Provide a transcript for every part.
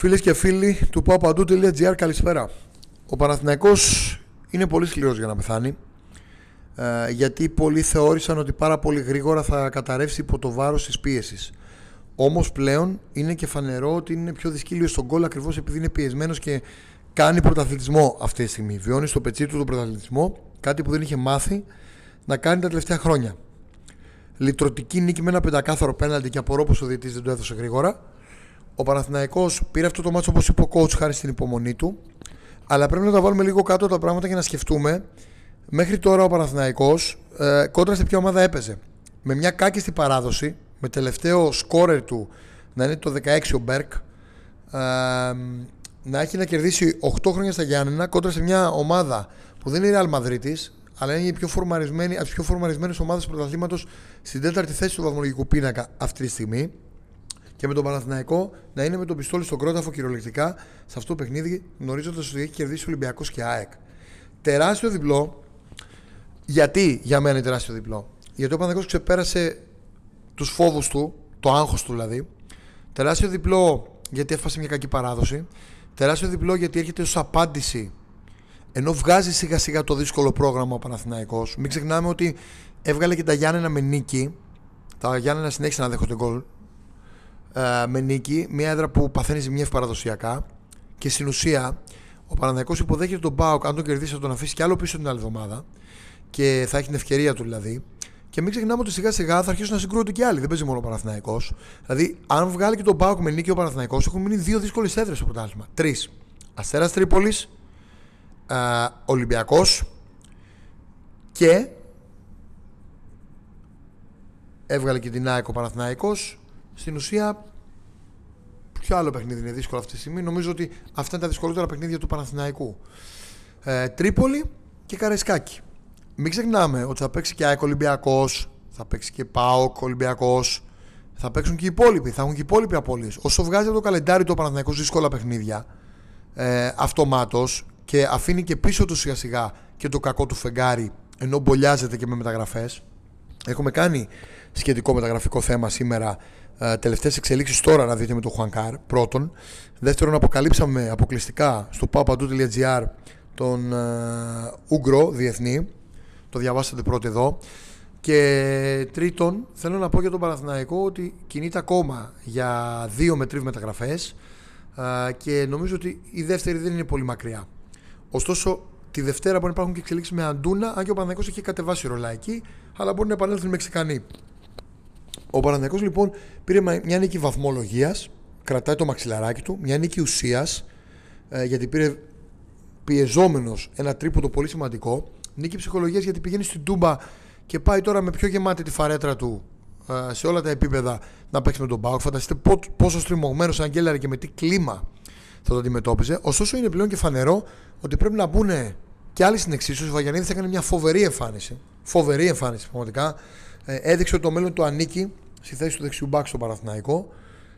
Φίλες και φίλοι του papadu.gr, καλησπέρα. Ο Παναθηναϊκός είναι πολύ σκληρός για να πεθάνει. Ε, γιατί πολλοί θεώρησαν ότι πάρα πολύ γρήγορα θα καταρρεύσει υπό το βάρος της πίεσης. Όμως πλέον είναι και φανερό ότι είναι πιο δυσκύλιος στον κόλλο ακριβώς επειδή είναι πιεσμένος και κάνει πρωταθλητισμό αυτή τη στιγμή. Βιώνει στο πετσί του τον πρωταθλητισμό, κάτι που δεν είχε μάθει να κάνει τα τελευταία χρόνια. Λυτρωτική νίκη με ένα πεντακάθαρο πέναλτι και απορώ πως ο διαιτής δεν το έδωσε γρήγορα. Ο Παναθηναϊκός πήρε αυτό το μάτσο όπως είπε ο coach χάρη στην υπομονή του. Αλλά πρέπει να τα βάλουμε λίγο κάτω τα πράγματα για να σκεφτούμε. Μέχρι τώρα ο Παναθηναϊκός ε, κόντρα σε ποια ομάδα έπαιζε. Με μια κάκιστη παράδοση, με τελευταίο σκόρερ του να είναι το 16 ο Μπέρκ, ε, να έχει να κερδίσει 8 χρόνια στα Γιάννενα κόντρα σε μια ομάδα που δεν είναι Real Madrid, αλλά είναι η πιο φορμαρισμένη, από τις πιο φορμαρισμένες ομάδες του πρωταθλήματος στην τέταρτη θέση του βαθμολογικού πίνακα αυτή τη στιγμή και με τον Παναθηναϊκό να είναι με τον πιστόλι στον κρόταφο κυριολεκτικά σε αυτό το παιχνίδι, γνωρίζοντας ότι έχει κερδίσει ο Ολυμπιακός και ΑΕΚ. Τεράστιο διπλό. Γιατί για μένα είναι τεράστιο διπλό. Γιατί ο Παναθηναϊκός ξεπέρασε τους φόβους του, το άγχος του δηλαδή. Τεράστιο διπλό γιατί έφασε μια κακή παράδοση. Τεράστιο διπλό γιατί έρχεται ως απάντηση ενώ βγάζει σιγά σιγά το δύσκολο πρόγραμμα ο Παναθηναϊκός. Μην ξεχνάμε ότι έβγαλε και τα Γιάννενα με νίκη. Τα Γιάννενα συνέχισαν να δέχονται γκολ ε, με νίκη, μια έδρα που παθαίνει ζημιές παραδοσιακά και στην ουσία ο Παναναναϊκό υποδέχεται τον Μπάουκ. Αν τον κερδίσει, θα τον αφήσει κι άλλο πίσω την άλλη εβδομάδα και θα έχει την ευκαιρία του δηλαδή. Και μην ξεχνάμε ότι σιγά σιγά θα αρχίσουν να συγκρούονται και άλλοι. Δεν παίζει μόνο ο Παναθυναϊκό. Δηλαδή, αν βγάλει και τον Μπάουκ με νίκη ο Παναθυναϊκό, έχουν μείνει δύο δύσκολες έδρες στο πρωτάθλημα. Τρεις. Αστέρας Τρίπολης, ε, Ολυμπιακός και έβγαλε και την ΑΕΚ ο Παναθηναϊκός στην ουσία, ποιο άλλο παιχνίδι είναι δύσκολο αυτή τη στιγμή. Νομίζω ότι αυτά είναι τα δυσκολότερα παιχνίδια του Παναθηναϊκού. Ε, Τρίπολη και Καρεσκάκη. Μην ξεχνάμε ότι θα παίξει και ΑΕΚ Ολυμπιακός, θα παίξει και ΠΑΟΚ Ολυμπιακός, θα παίξουν και οι υπόλοιποι, θα έχουν και οι υπόλοιποι απόλυε. Όσο βγάζει από το καλεντάρι του Παναθηναϊκού δύσκολα παιχνίδια, ε, αυτομάτως και αφήνει και πίσω του σιγά σιγά και το κακό του φεγγάρι, ενώ μπολιάζεται και με μεταγραφές. Έχουμε κάνει σχετικό μεταγραφικό θέμα σήμερα ε, τελευταίες εξελίξεις τώρα να δείτε με τον Χουανκάρ πρώτον. Δεύτερον αποκαλύψαμε αποκλειστικά στο papadu.gr τον uh, Ούγκρο διεθνή. Το διαβάσατε πρώτο εδώ. Και τρίτον θέλω να πω για τον Παναθηναϊκό ότι κινείται ακόμα για δύο με τρεις μεταγραφές uh, και νομίζω ότι η δεύτερη δεν είναι πολύ μακριά. Ωστόσο τη Δευτέρα μπορεί να υπάρχουν και εξελίξεις με Αντούνα αν και ο Παναθηναϊκός έχει κατεβάσει ρολά εκεί αλλά μπορεί να επανέλθουν οι Μεξικανοί ο Παναθηναϊκός λοιπόν πήρε μια νίκη βαθμολογίας, κρατάει το μαξιλαράκι του, μια νίκη ουσίας, ε, γιατί πήρε πιεζόμενος ένα τρίποντο πολύ σημαντικό. Νίκη ψυχολογίας γιατί πηγαίνει στην Τούμπα και πάει τώρα με πιο γεμάτη τη φαρέτρα του ε, σε όλα τα επίπεδα να παίξει με τον Μπάουκ. Φανταστείτε πόσο στριμωγμένος σαν γκέλαρε και με τι κλίμα θα το αντιμετώπιζε. Ωστόσο είναι πλέον και φανερό ότι πρέπει να μπουν και άλλοι στην εξίσωση. Ο Βαγιανίδης έκανε μια φοβερή εμφάνιση. Φοβερή εμφάνιση πραγματικά. Ε, έδειξε ότι το μέλλον του ανήκει στη θέση του δεξιού μπακ στο Παναθηναϊκό.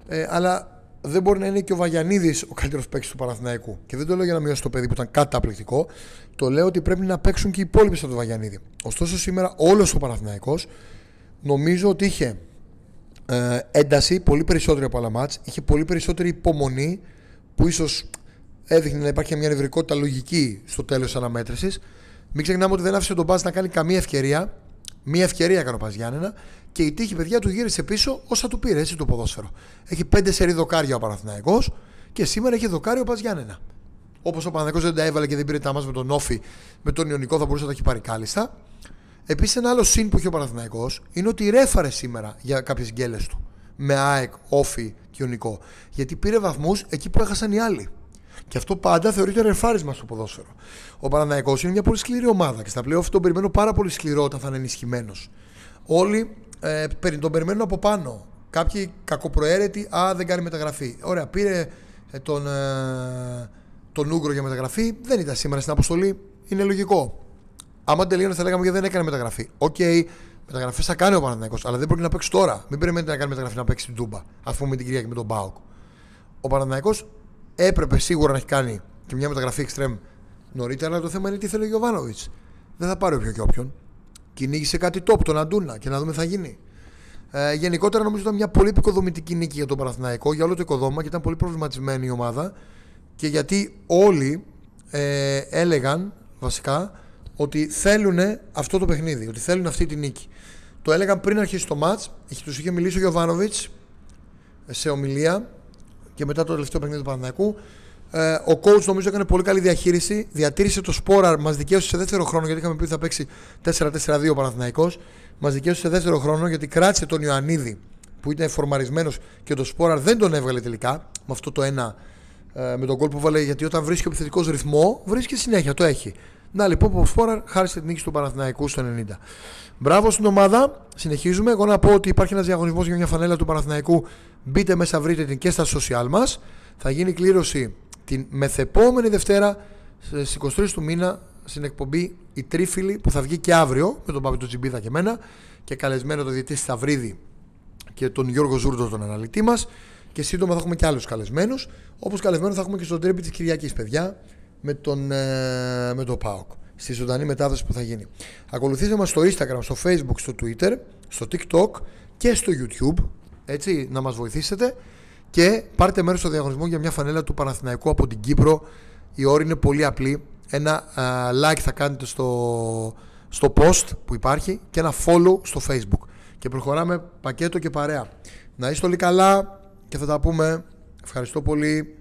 Ε, αλλά δεν μπορεί να είναι και ο Βαγιανίδης ο καλύτερος παίκτης του Παναθηναϊκού. Και δεν το λέω για να μειώσει το παιδί που ήταν καταπληκτικό. Το λέω ότι πρέπει να παίξουν και οι υπόλοιποι στον Βαγιανίδη. Ωστόσο, σήμερα όλος ο Παναθηναϊκός νομίζω ότι είχε ε, ένταση πολύ περισσότερη από άλλα μάτς, είχε πολύ περισσότερη υπομονή που ίσως έδειχνε να υπάρχει μια νευρικότητα λογική στο τέλος της αναμέτρησης. Μην ξεχνάμε ότι δεν άφησε τον Μπάζ να κάνει καμία ευκαιρία Μία ευκαιρία έκανε ο Παζιάννενα και η τύχη παιδιά του γύρισε πίσω όσα του πήρε έτσι το ποδόσφαιρο. Έχει πέντε σερή δοκάρια ο Παναθυναϊκό και σήμερα έχει δοκάρια ο Παζιάννενα. Όπως ο Παναθυναϊκό δεν τα έβαλε και δεν πήρε τα μα με τον Όφη, με τον Ιωνικό θα μπορούσε να τα έχει πάρει κάλλιστα. Επίσης, ένα άλλο συν που έχει ο Παναθυναϊκό είναι ότι ρέφαρε σήμερα για κάποιες γκέλες του. Με ΑΕΚ, Όφη και Ιωνικό. Γιατί πήρε βαθμούς εκεί που έχασαν οι άλλοι. Και αυτό πάντα θεωρείται ρεφάρισμα στο ποδόσφαιρο. Ο Παναναναϊκό είναι μια πολύ σκληρή ομάδα και στα πλέον τον περιμένω πάρα πολύ σκληρό όταν θα είναι ενισχυμένος. Όλοι ε, τον περιμένουν από πάνω. Κάποιοι κακοπροαίρετοι, α, δεν κάνει μεταγραφή. Ωραία, πήρε ε, τον, ε, τον Ούγκρο για μεταγραφή, δεν ήταν σήμερα στην αποστολή. Είναι λογικό. Άμα τελείωνε, θα λέγαμε γιατί δεν έκανε μεταγραφή. OK, okay, μεταγραφές θα κάνει ο Παναθηναϊκός, αλλά δεν μπορεί να παίξει τώρα. Μην περιμένετε να κάνει μεταγραφή να παίξει στην Τούμπα. Ας πούμε την Κυριακή με τον ΠΑΟΚ. Ο Παναθηναϊκός έπρεπε σίγουρα να έχει κάνει και μια μεταγραφή extreme νωρίτερα, αλλά το θέμα είναι τι θέλει ο Γιοβάνοβιτς. Δεν θα πάρει όποιον και όποιον. Κυνήγησε κάτι top, τον Αντούνα και να δούμε τι θα γίνει. Ε, γενικότερα νομίζω ήταν μια πολύ επικοδομητική νίκη για τον Παναθηναϊκό, για όλο το οικοδόμημα και ήταν πολύ προβληματισμένη η ομάδα και γιατί όλοι ε, έλεγαν βασικά ότι θέλουν αυτό το παιχνίδι, ότι θέλουν αυτή τη νίκη. Το έλεγαν πριν αρχίσει το μάτς, τους είχε μιλήσει ο Γιωβάνοβιτς σε ομιλία και μετά το τελευταίο παιχνίδι του Παναθηναϊκού. Ε, ο coach νομίζω έκανε πολύ καλή διαχείριση. Διατήρησε το σπόρα, μας δικαίωσε σε δεύτερο χρόνο γιατί είχαμε πει ότι θα παίξει 4-4-2 ο Παναθηναϊκός. Μας δικαίωσε σε δεύτερο χρόνο γιατί κράτησε τον Ιωαννίδη που ήταν φορμαρισμένος και το σπόρα δεν τον έβγαλε τελικά με αυτό το ένα ε, με τον κόλ που βάλε. Γιατί όταν βρίσκει ο επιθετικός ρυθμό, βρίσκει συνέχεια, το έχει. Να λοιπόν, ο Σπόρα χάρισε την νίκη του Παναθηναϊκού στο 90. Μπράβο στην ομάδα. Συνεχίζουμε. Εγώ να πω ότι υπάρχει ένας διαγωνισμός για μια φανέλα του Παναθηναϊκού. Μπείτε μέσα, βρείτε την και στα social μας. Θα γίνει κλήρωση την μεθεπόμενη Δευτέρα στις 23 του μήνα στην εκπομπή Η Τρίφιλη που θα βγει και αύριο με τον Παπιτο Τζιμπίδα και εμένα και καλεσμένο το διετή Σταυρίδη και τον Γιώργο Ζούρδο, τον αναλυτή μας. Και σύντομα θα έχουμε και άλλους καλεσμένους. Όπως καλεσμένο θα έχουμε και στον τρέπι της Κυριακής, παιδιά, με τον, ε, με τον ΠΑΟΚ. Στη ζωντανή μετάδοση που θα γίνει. Ακολουθήστε μας στο Instagram, στο Facebook, στο Twitter, στο TikTok και στο YouTube. Έτσι, να μας βοηθήσετε. Και πάρτε μέρος στο διαγωνισμό για μια φανέλα του Παναθηναϊκού από την Κύπρο. Η όρη είναι πολύ απλή. Ένα like θα κάνετε στο, στο post που υπάρχει και ένα follow στο Facebook. Και προχωράμε πακέτο και παρέα. Να είστε όλοι καλά και θα τα πούμε. Ευχαριστώ πολύ.